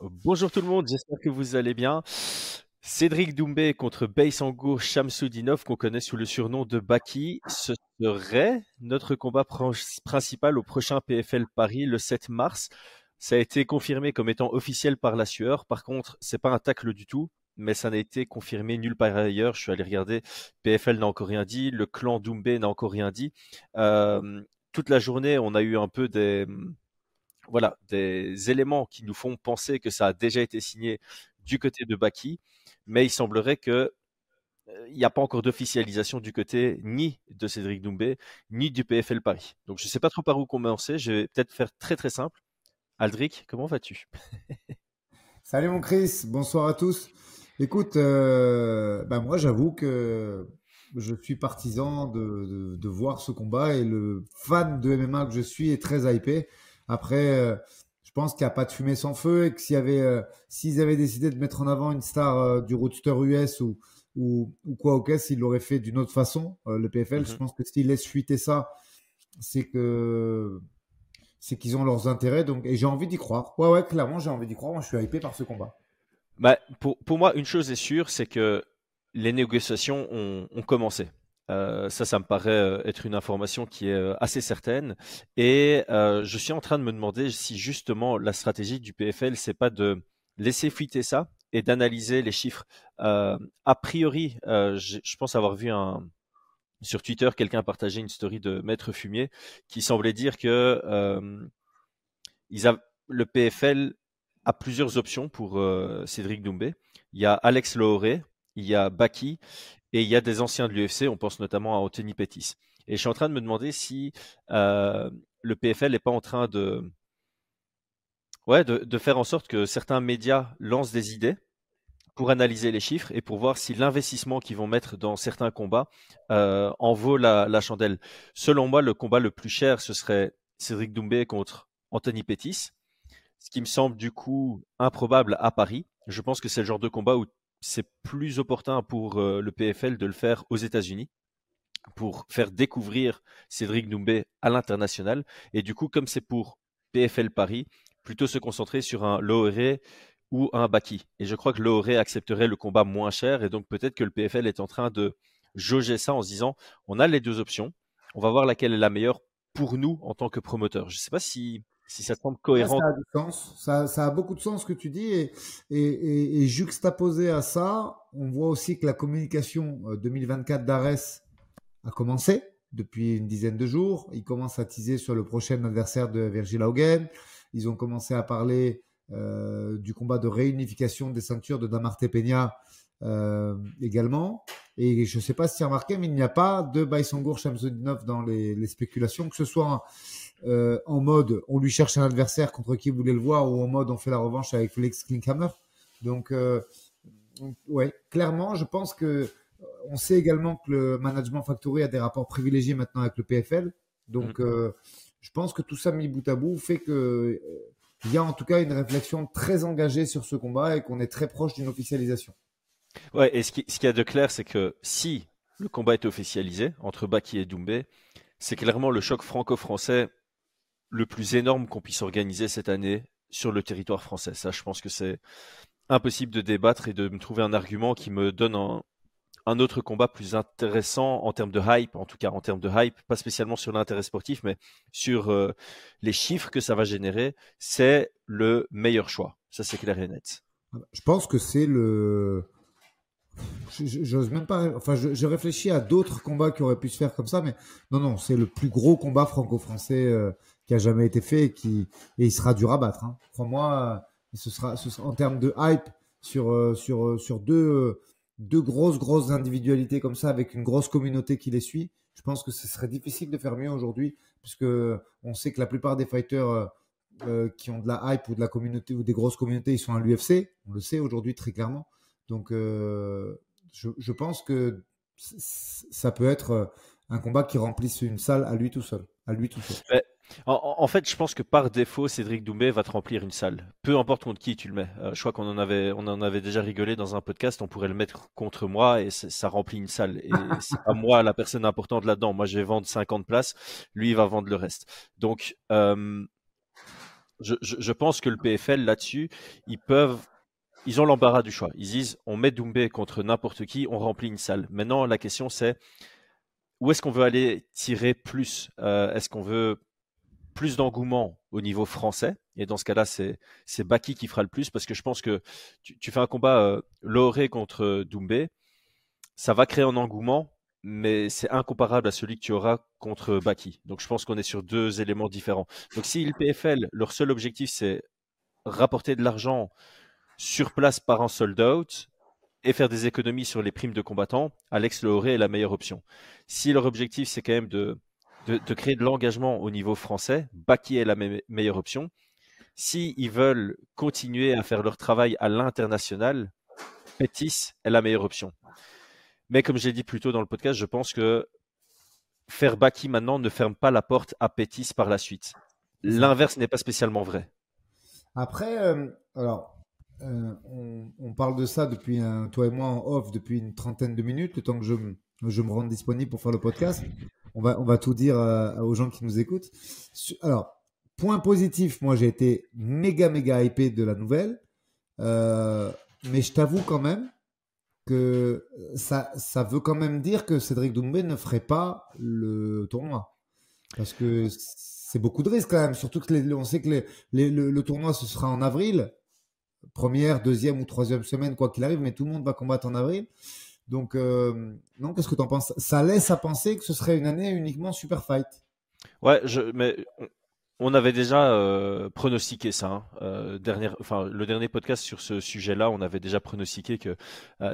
Bonjour tout le monde, j'espère que vous allez bien. Cédric Doumbé contre Baysango Shamsudinov, qu'on connaît sous le surnom de Baki, ce serait notre combat principal au prochain PFL Paris le 7 mars. Ça a été confirmé comme étant officiel par la sueur. Par contre, c'est pas un tacle du tout, mais ça n'a été confirmé nulle part ailleurs. Je suis allé regarder. PFL n'a encore rien dit. Le clan Doumbé n'a encore rien dit. Euh, toute la journée, on a eu un peu des voilà, des éléments qui nous font penser que ça a déjà été signé du côté de Baki, mais il semblerait que euh, il n'y a pas encore d'officialisation du côté ni de Cédric Doumbé, ni du PFL Paris. Donc je ne sais pas trop par où commencer, je vais peut-être faire très très simple. Aldric, comment vas-tu? Salut mon Chris, bonsoir à tous. Écoute, euh, bah, moi j'avoue que je suis partisan de, de, voir ce combat et le fan de MMA que je suis est très hypé. Après, euh, je pense qu'il n'y a pas de fumée sans feu et que s'il y avait, euh, s'ils avaient décidé de mettre en avant une star euh, du roadster US ou, ou, ou quoi au caisse, ils l'auraient fait d'une autre façon, le PFL. Je mhm. pense que s'ils laissent fuiter ça, c'est que c'est qu'ils ont leurs intérêts. Donc, et j'ai envie d'y croire. Ouais, ouais, clairement, j'ai envie d'y croire. Moi, je suis hypé par ce combat. Bah, pour, pour moi, une chose est sûre, c'est que les négociations ont, ont commencé. Euh, ça, ça me paraît euh, être une information qui est euh, assez certaine. Et je suis en train de me demander si justement la stratégie du PFL, c'est pas de laisser fuiter ça et d'analyser les chiffres. a priori, je pense avoir vu sur Twitter, quelqu'un a partagé une story de Maître Fumier qui semblait dire que le PFL a plusieurs options pour Cédric Doumbé. Il y a Alex Lohoré, il y a Baki et il y a des anciens de l'UFC, on pense notamment à Anthony Pettis. Et je suis en train de me demander si euh, le PFL n'est pas en train de, faire en sorte que certains médias lancent des idées pour analyser les chiffres et pour voir si l'investissement qu'ils vont mettre dans certains combats euh, en vaut la, chandelle. Selon moi, le combat le plus cher, ce serait Cédric Doumbé contre Anthony Pettis, ce qui me semble du coup improbable à Paris. Je pense que c'est le genre de combat où c'est plus opportun pour euh, le PFL de le faire aux États-Unis pour faire découvrir Cédric Doumbé à l'international. Et du coup, comme c'est pour PFL Paris, plutôt se concentrer sur un Loheré ou un Baki. Et je crois que Loheré accepterait le combat moins cher. Et donc peut-être que le PFL est en train de jauger ça en se disant, on a les deux options, on va voir laquelle est la meilleure pour nous en tant que promoteur. Je ne sais pas si si ça semble cohérent. Ça, a du sens. Ça, a beaucoup de sens ce que tu dis. Et, et, et, juxtaposé à ça, on voit aussi que la communication 2024 euh, d'Ares a commencé depuis une dizaine de jours. Ils commencent à teaser sur le prochain adversaire de Virgil Haugen. Ils ont commencé à parler euh, du combat de réunification des ceintures de Damarte Peña euh, également. Et je ne sais pas si tu as remarqué, mais il n'y a pas de Baïsangour Shamsudinov dans les, les, spéculations, que ce soit euh, en mode on lui cherche un adversaire contre qui vous voulez le voir ou en mode on fait la revanche avec Felix Klinkhammer. Donc, euh, ouais, clairement, je pense que on sait également que le management factory a des rapports privilégiés maintenant avec le PFL. Donc, mm. euh, je pense que tout ça mis bout à bout fait que il y a en tout cas une réflexion très engagée sur ce combat et qu'on est très proche d'une officialisation. Ouais, et ce qui, ce y a de clair, c'est que si le combat est officialisé entre Baki et Doumbé, c'est clairement le choc franco-français le plus énorme qu'on puisse organiser cette année sur le territoire français. Ça, je pense que c'est impossible de débattre et de me trouver un argument qui me donne un, autre combat plus intéressant en termes de hype, en tout cas en termes de hype, pas spécialement sur l'intérêt sportif, mais sur euh, les chiffres que ça va générer, c'est le meilleur choix. Ça, c'est clair et net. Je pense que c'est le. J'ose même pas. Enfin, je, réfléchis à d'autres combats qui auraient pu se faire comme ça, mais non, non, c'est le plus gros combat franco-français euh, qui a jamais été fait et qui et il sera dur à battre. Hein. Crois-moi, ce sera, ce sera en termes de hype sur euh, sur euh, sur deux euh, deux grosses grosses individualités comme ça avec une grosse communauté qui les suit. Je pense que ce serait difficile de faire mieux aujourd'hui puisque on sait que la plupart des fighters qui ont de la hype ou de la communauté ou des grosses communautés, ils sont à l'UFC. On le sait aujourd'hui très clairement. Donc je, je pense que ça peut être un combat qui remplisse une salle à lui tout seul. À lui tout seul. En, fait, je pense que par défaut, Cédric Doumbé va te remplir une salle. Peu importe contre qui tu le mets. Euh, je crois qu'on en avait, on en avait déjà rigolé dans un podcast. On pourrait le mettre contre moi et ça remplit une salle. Et c'est pas moi la personne importante là-dedans. Moi, je vais vendre 50 places. Lui, il va vendre le reste. Donc, euh, je, pense que le PFL là-dessus, ils peuvent, ils ont l'embarras du choix. Ils disent, on met Doumbé contre n'importe qui, on remplit une salle. Maintenant, la question c'est, où est-ce qu'on veut aller tirer plus? Euh, Est-ce qu'on veut plus d'engouement au niveau français Et dans ce cas-là, c'est Baki qui fera le plus parce que je pense que tu, fais un combat euh, contre Doumbé, ça va créer un engouement, mais c'est incomparable à celui que tu auras contre Baki. Donc je pense qu'on est sur deux éléments différents. Donc si le PFL, leur seul objectif c'est rapporter de l'argent sur place par un sold out et faire des économies sur les primes de combattants, Alex Loré est la meilleure option. Si leur objectif c'est quand même de, de, créer de l'engagement au niveau français, Baki est la meilleure option. Si ils veulent continuer à faire leur travail à l'international, Pétis est la meilleure option. Mais comme j'ai dit plus tôt dans le podcast, je pense que faire Baki maintenant ne ferme pas la porte à Pétis par la suite. L'inverse n'est pas spécialement vrai. Après, euh, alors, euh, on, parle de ça depuis, un, toi et moi en off, depuis une trentaine de minutes, le temps que je, je me rende disponible pour faire le podcast. On va, on va tout dire euh, aux gens qui nous écoutent. Alors, point positif, moi j'ai été méga méga hypé de la nouvelle, mais je t'avoue quand même que ça, ça veut quand même dire que Cédric Doumbé ne ferait pas le tournoi. Parce que c'est beaucoup de risques quand même, surtout que les, on sait que les, le, tournoi ce sera en avril, première, deuxième ou troisième semaine, quoi qu'il arrive, mais tout le monde va combattre en avril. Donc, euh, qu'est-ce que tu en penses? Ça laisse à penser que ce serait une année uniquement super fight. Ouais, je, mais on avait déjà euh, pronostiqué ça. Hein. Euh, le dernier podcast sur ce sujet-là, on avait déjà pronostiqué que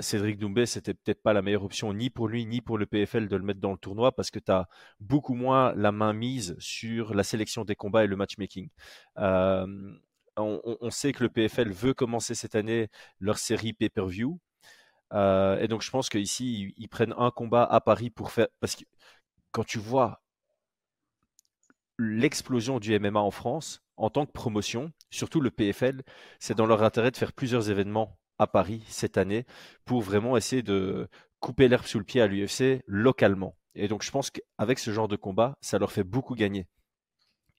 Cédric Doumbé, c'était peut-être pas la meilleure option ni pour lui ni pour le PFL de le mettre dans le tournoi parce que tu as beaucoup moins la main mise sur la sélection des combats et le matchmaking. On, sait que le PFL veut commencer cette année leur série pay-per-view. Et donc je pense qu'ici, ils, ils prennent un combat à Paris pour faire... Parce que quand tu vois l'explosion du MMA en France en tant que promotion, surtout le PFL, c'est dans leur intérêt de faire plusieurs événements à Paris cette année pour vraiment essayer de couper l'herbe sous le pied à l'UFC localement. Et donc je pense qu'avec ce genre de combat, ça leur fait beaucoup gagner.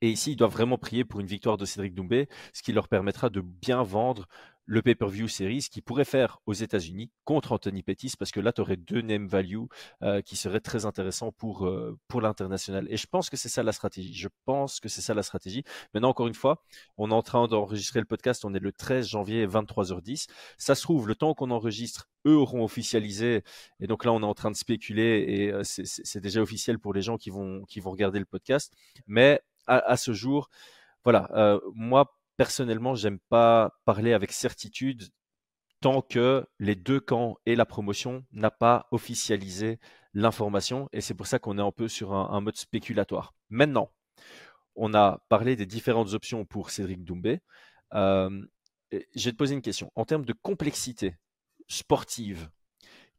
Et ici, ils doivent vraiment prier pour une victoire de Cédric Doumbé, ce qui leur permettra de bien vendre le pay-per-view series qui pourrait faire aux États-Unis contre Anthony Pettis parce que là tu aurais deux name value euh, qui seraient très intéressants pour euh, pour l'international. Et je pense que c'est ça la stratégie. Je pense que c'est ça la stratégie. Maintenant encore une fois on est en train d'enregistrer le podcast. On est le 13 janvier 23h10 ça se trouve le temps qu'on enregistre eux auront officialisé. Et donc là on est en train de spéculer et euh, c'est déjà officiel pour les gens qui vont qui vont regarder le podcast. Mais à, à ce jour voilà moi personnellement, j'aime pas parler avec certitude tant que les deux camps et la promotion n'a pas officialisé l'information. Et c'est pour ça qu'on est un peu sur un, mode spéculatoire. Maintenant, on a parlé des différentes options pour Cédric Doumbé. Euh, je une question. En termes de complexité sportive,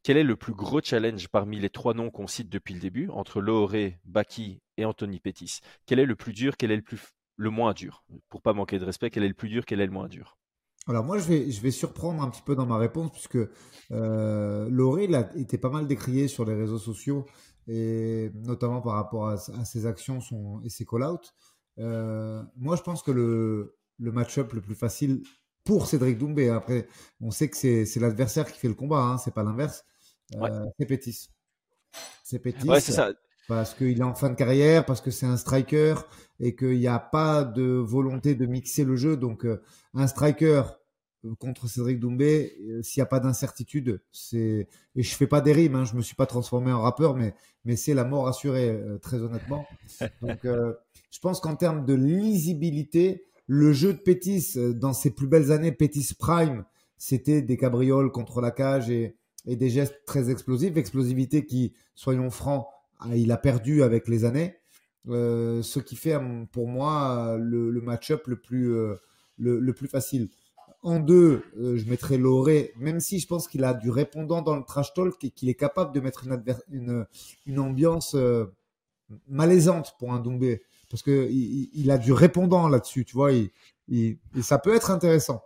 quel est le plus gros challenge parmi les trois noms qu'on cite depuis le début, entre Looré, Baki et Anthony Pettis Quel est le plus dur? Quel est le plus le moins dur Pour pas manquer de respect, quel est le plus dur, quel est le moins dur? Alors moi, je vais, je vais surprendre un petit peu dans ma réponse puisque euh, Lauré a été pas mal décrié sur les réseaux sociaux et notamment par rapport à, ses actions son, et ses call-outs. Euh, moi, je pense que le, le match-up le plus facile pour Cédric Doumbé, après, on sait que c'est l'adversaire qui fait le combat, hein, c'est pas l'inverse, euh, c'est Pétis. C'est Pétis. Ouais, c'est ça parce qu'il est en fin de carrière, parce que c'est un striker et qu'il n'y a pas de volonté de mixer le jeu. Donc, euh, un striker euh, contre Cédric Doumbé, euh, s'il n'y a pas d'incertitude, c'est et je fais pas des rimes, hein, je me suis pas transformé en rappeur, mais mais c'est la mort assurée, très honnêtement. Donc, je pense qu'en termes de lisibilité, le jeu de Pétis dans ses plus belles années, Pétis Prime, c'était des cabrioles contre la cage et, et des gestes très explosifs, explosivité qui, soyons francs, il a perdu avec les années. Euh, ce qui fait pour moi le, match-up le plus, euh, le, plus facile. En deux, euh, je mettrais Loré, même si je pense qu'il a du répondant dans le trash talk et qu'il est capable de mettre une, ambiance malaisante pour un Doumbé. Parce qu'il il, a du répondant là-dessus, tu vois, et ça peut être intéressant.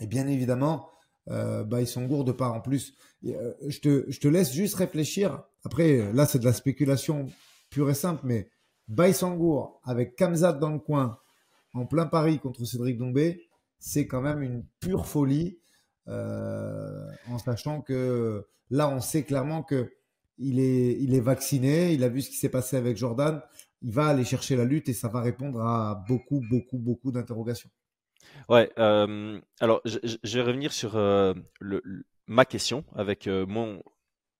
Et bien évidemment, euh, Baïsongour de part en plus. je, te, je te laisse juste réfléchir après, là, c'est de la spéculation pure et simple, mais Baïsangour avec Kamzat dans le coin, en plein Paris contre Cédric Dombé, c'est quand même une pure folie, euh, en sachant que là, on sait clairement que il est, est vacciné, il a vu ce qui s'est passé avec Jordan, il va aller chercher la lutte et ça va répondre à beaucoup, beaucoup, beaucoup d'interrogations. Ouais, alors je, vais revenir sur ma question avec mon,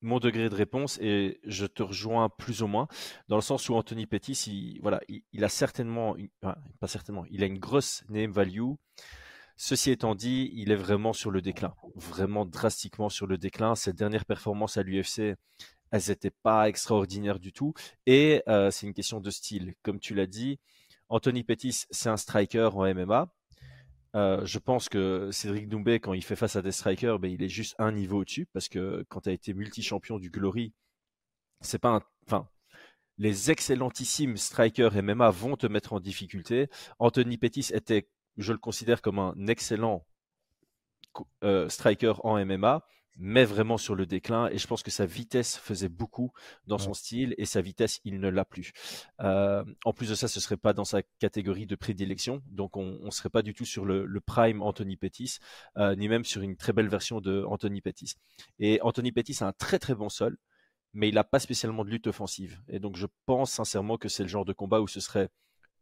degré de réponse et je te rejoins plus ou moins dans le sens où Anthony Pettis, il, voilà, il, a certainement, pas certainement, il a une grosse name value. Ceci étant dit, il est vraiment sur le déclin, vraiment drastiquement sur le déclin. Ses dernières performances à l'UFC, elles n'étaient pas extraordinaires du tout. Et c'est une question de style. Comme tu l'as dit, Anthony Pettis, c'est un striker en MMA. Euh, je pense que Cédric Doumbé, quand il fait face à des strikers, ben, il est juste un niveau au-dessus parce que quand tu as été multi-champion du Glory, c'est pas un. Enfin, les excellentissimes strikers MMA vont te mettre en difficulté. Anthony Pettis était, je le considère comme un excellent euh, striker en MMA mais vraiment sur le déclin. Et je pense que sa vitesse faisait beaucoup dans son style et sa vitesse, il ne l'a plus. Euh, en plus de ça, ce serait pas dans sa catégorie de prédilection, donc on, ne serait pas du tout sur le, prime Anthony Pettis, euh, ni même sur une très belle version de Anthony Pettis. Et Anthony Pettis a un très très bon sol, mais il n'a pas spécialement de lutte offensive. Et donc je pense sincèrement que c'est le genre de combat où ce serait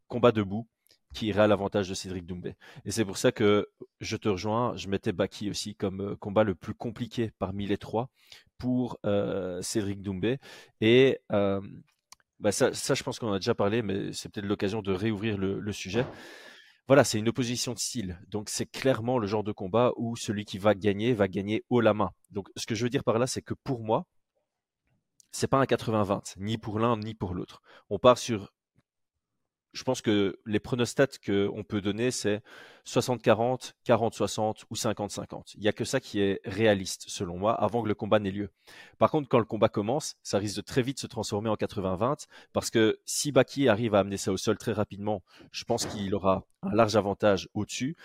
combat debout qui irait à l'avantage de Cédric Doumbé. Et c'est pour ça que je te rejoins, je mettais Baki aussi comme euh, combat le plus compliqué parmi les trois pour euh, Cédric Doumbé. Et euh, bah ça, je pense qu'on en a déjà parlé, mais c'est peut-être l'occasion de réouvrir le, sujet. Voilà, c'est une opposition de style. Donc c'est clairement le genre de combat où celui qui va gagner va gagner haut la main. Donc ce que je veux dire par là, c'est que pour moi, c'est pas un 80-20, ni pour l'un ni pour l'autre. On part sur je pense que les pronostats qu'on peut donner, c'est 60-40, 40-60 ou 50-50. Il n'y a que ça qui est réaliste, selon moi, avant que le combat n'ait lieu. Par contre, quand le combat commence, ça risque de très vite se transformer en 80-20, parce que si Baki arrive à amener ça au sol très rapidement, je pense qu'il aura un large avantage au-dessus.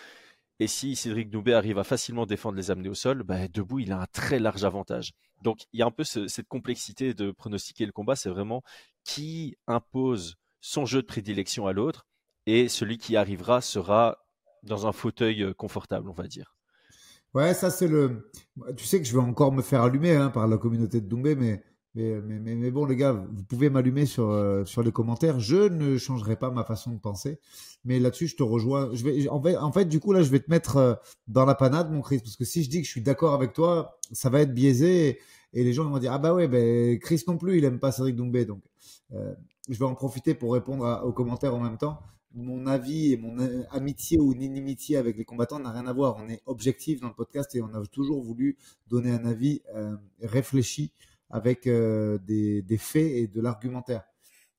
Et si Cédric Doubé arrive à facilement défendre les amener au sol, bah, debout, il a un très large avantage. Donc, il y a un peu cette complexité de pronostiquer le combat. C'est vraiment qui impose son jeu de prédilection à l'autre, et celui qui arrivera sera dans un fauteuil euh, confortable, on va dire. Ouais, ça c'est le. Tu sais que je vais encore me faire allumer hein, par la communauté de Doumbé, mais, mais, mais, mais, bon, les gars, vous pouvez m'allumer sur, euh, sur les commentaires. Je ne changerai pas ma façon de penser, mais là-dessus, je te rejoins. Je vais, en, fait, fait, du coup, là, je vais te mettre euh, dans la panade, mon Chris, parce que si je dis que je suis d'accord avec toi, ça va être biaisé et, les gens vont dire Ah bah ouais, ben, Chris non plus, il aime pas Cédric Doumbé. Donc, je vais en profiter pour répondre aux commentaires en même temps. Mon avis et mon euh, amitié ou inimitié avec les combattants n'a rien à voir. On est objectif dans le podcast et on a toujours voulu donner un avis euh, réfléchi avec euh, des, faits et de l'argumentaire.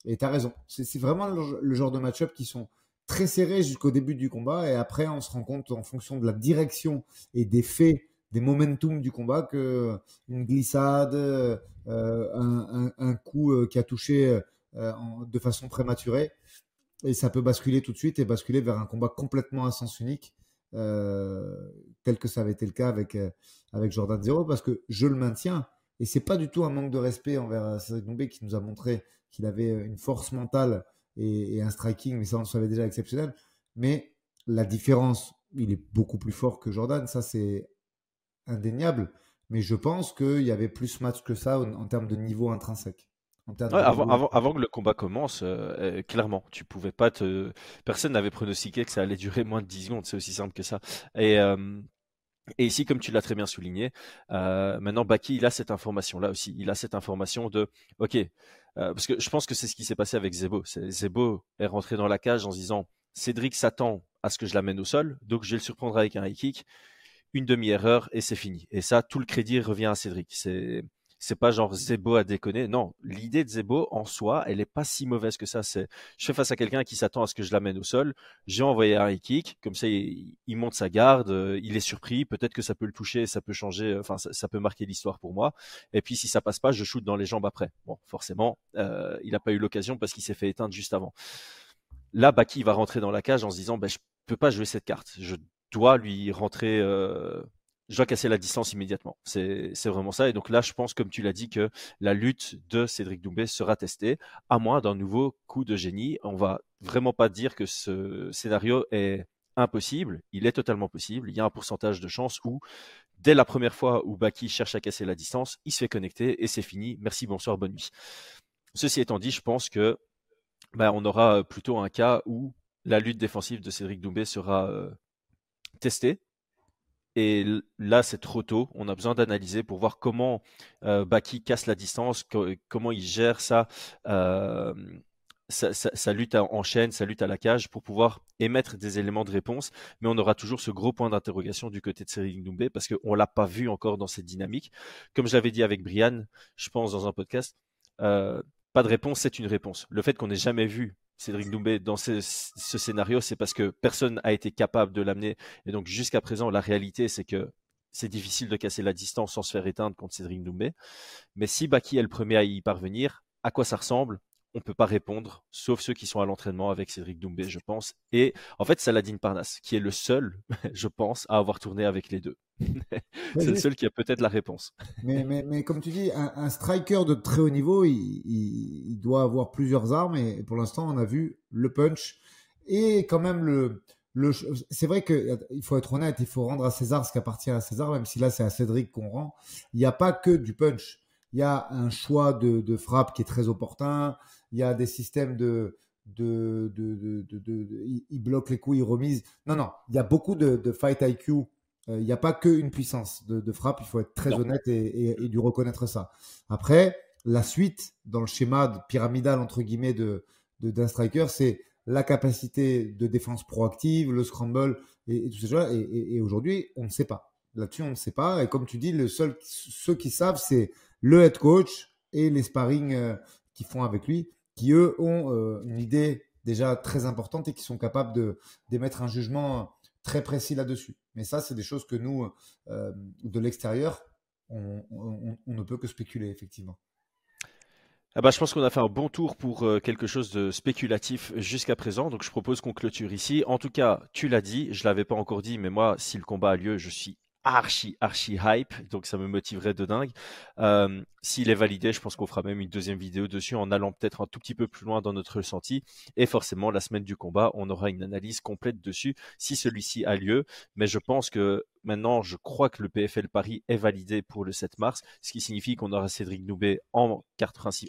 Et tu as raison. C'est vraiment le, genre de match-up qui sont très serrés jusqu'au début du combat et après on se rend compte en fonction de la direction et des faits des momentum du combat que une glissade, un, un, coup qui a touché euh, de façon prématurée. Et ça peut basculer tout de suite et basculer vers un combat complètement à sens unique, euh, tel que ça avait été le cas avec, euh, avec Jordan Zero, parce que je le maintiens. Et c'est pas du tout un manque de respect envers Cédric Doumbé qui nous a montré qu'il avait une force mentale et, un striking, mais ça on le savait déjà exceptionnel. Mais la différence, il est beaucoup plus fort que Jordan, ça c'est indéniable. Mais je pense qu'il y avait plus match que ça en termes de niveau intrinsèque avant, que le combat commence, euh, euh, clairement, tu pouvais pas te. Personne n'avait pronostiqué que ça allait durer moins de 10 secondes, c'est aussi simple que ça. Et, euh, et ici, comme tu l'as très bien souligné, maintenant Baki, il a cette information-là aussi. Il a cette information de, ok, parce que je pense que c'est ce qui s'est passé avec Zebo. Zebo est rentré dans la cage en se disant, Cédric s'attend à ce que je l'amène au sol, donc je vais le surprendre avec un high kick. Une demi-erreur et c'est fini. Et ça, tout le crédit revient à Cédric. C'est c'est pas genre Zebo a déconné. Non, l'idée de Zebo en soi, elle est pas si mauvaise que ça. C'est, je fais face à quelqu'un qui s'attend à ce que je l'amène au sol. J'ai envoyé un high kick, comme ça il, monte sa garde, euh, il est surpris. Peut-être que ça peut le toucher, ça peut changer, euh, enfin ça, peut marquer l'histoire pour moi. Et puis si ça passe pas, je shoot dans les jambes après. Bon, forcément, euh, il n'a pas eu l'occasion parce qu'il s'est fait éteindre juste avant. Là, Baki va rentrer dans la cage en se disant, ben, je peux pas jouer cette carte. Je dois lui rentrer je dois casser la distance immédiatement. C'est vraiment ça. Et donc là, je pense, comme tu l'as dit, que la lutte de Cédric Doumbé sera testée, à moins d'un nouveau coup de génie. On va vraiment pas dire que ce scénario est impossible. Il est totalement possible. Il y a un pourcentage de chance où, dès la première fois où Baki cherche à casser la distance, il se fait connecter et c'est fini. Merci, bonsoir, bonne nuit. Ceci étant dit, je pense que ben, on aura plutôt un cas où la lutte défensive de Cédric Doumbé sera euh, testée et là, c'est trop tôt. On a besoin d'analyser pour voir comment euh, Baki casse la distance, comment il gère ça, euh, sa, lutte en chaîne, sa lutte à la cage, pour pouvoir émettre des éléments de réponse. Mais on aura toujours ce gros point d'interrogation du côté de Cyril Doumbé parce qu'on ne l'a pas vu encore dans cette dynamique. Comme je l'avais dit avec Brian, je pense, dans un podcast, euh, pas de réponse, c'est une réponse. Le fait qu'on n'ait jamais vu Cédric Doumbé dans ce, scénario, c'est parce que personne n'a été capable de l'amener. Et donc jusqu'à présent, la réalité, c'est que c'est difficile de casser la distance sans se faire éteindre contre Cédric Doumbé. Mais si Baki est le premier à y parvenir, à quoi ça ressemble? On ne peut pas répondre, sauf ceux qui sont à l'entraînement avec Cédric Doumbé, je pense. Et en fait, Saladin Parnasse, qui est le seul, je pense, à avoir tourné avec les deux. C'est le seul qui a peut-être la réponse. mais, mais, mais, comme tu dis, un, striker de très haut niveau, il, il, doit avoir plusieurs armes. Et pour l'instant, on a vu le punch et quand même le. le c'est vrai qu'il faut être honnête, il faut rendre à César ce qui appartient à César, même si là c'est à Cédric qu'on rend. Il n'y a pas que du punch. Il y a un choix de, de frappe qui est très opportun il y a des systèmes de, de, de, de, il bloque les coups, il remise. Non, non, il y a beaucoup de, fight IQ. Euh, il n'y a pas qu'une puissance de, frappe, il faut être très honnête et, et, du reconnaître ça. Après, la suite dans le schéma pyramidal entre guillemets de d'un striker, c'est la capacité de défense proactive, le scramble et, tout ça. Et, et aujourd'hui, on ne sait pas. Là-dessus, on ne sait pas. Et comme tu dis, le seul, ceux qui savent, c'est le head coach et les sparring euh, qu'ils font avec lui qui eux ont euh, une idée déjà très importante et qui sont capables de d'émettre un jugement très précis là-dessus. Mais ça, c'est des choses que nous, euh, de l'extérieur, on, ne peut que spéculer, effectivement. Ah bah, je pense qu'on a fait un bon tour pour euh, quelque chose de spéculatif jusqu'à présent, donc je propose qu'on clôture ici. En tout cas, tu l'as dit, je l'avais pas encore dit, mais moi, si le combat a lieu, je suis archi, archi hype, donc ça me motiverait de dingue. Euh, s'il est validé, je pense qu'on fera même une deuxième vidéo dessus en allant peut-être un tout petit peu plus loin dans notre ressenti. Et forcément, la semaine du combat, on aura une analyse complète dessus si celui-ci a lieu. Mais je pense que maintenant, je crois que le PFL Paris est validé pour le 7 mars, ce qui signifie qu'on aura Cédric Noubet en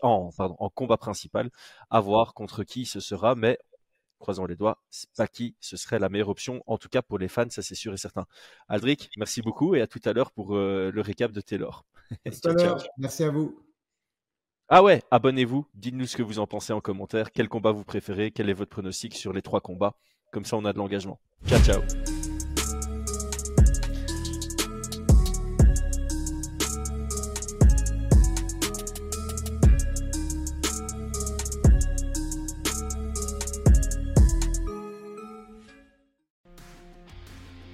en, en combat principal, à voir contre qui ce sera. Mais croisons les doigts, qui ce serait la meilleure option, en tout cas pour les fans, ça c'est sûr et certain. Aldric, merci beaucoup et à tout à l'heure pour euh, le récap de Taylor. Merci à vous. Ah ouais, abonnez-vous, dites-nous ce que vous en pensez en commentaire, quel combat vous préférez, quel est votre pronostic sur les trois combats, comme ça on a de l'engagement. Ciao ciao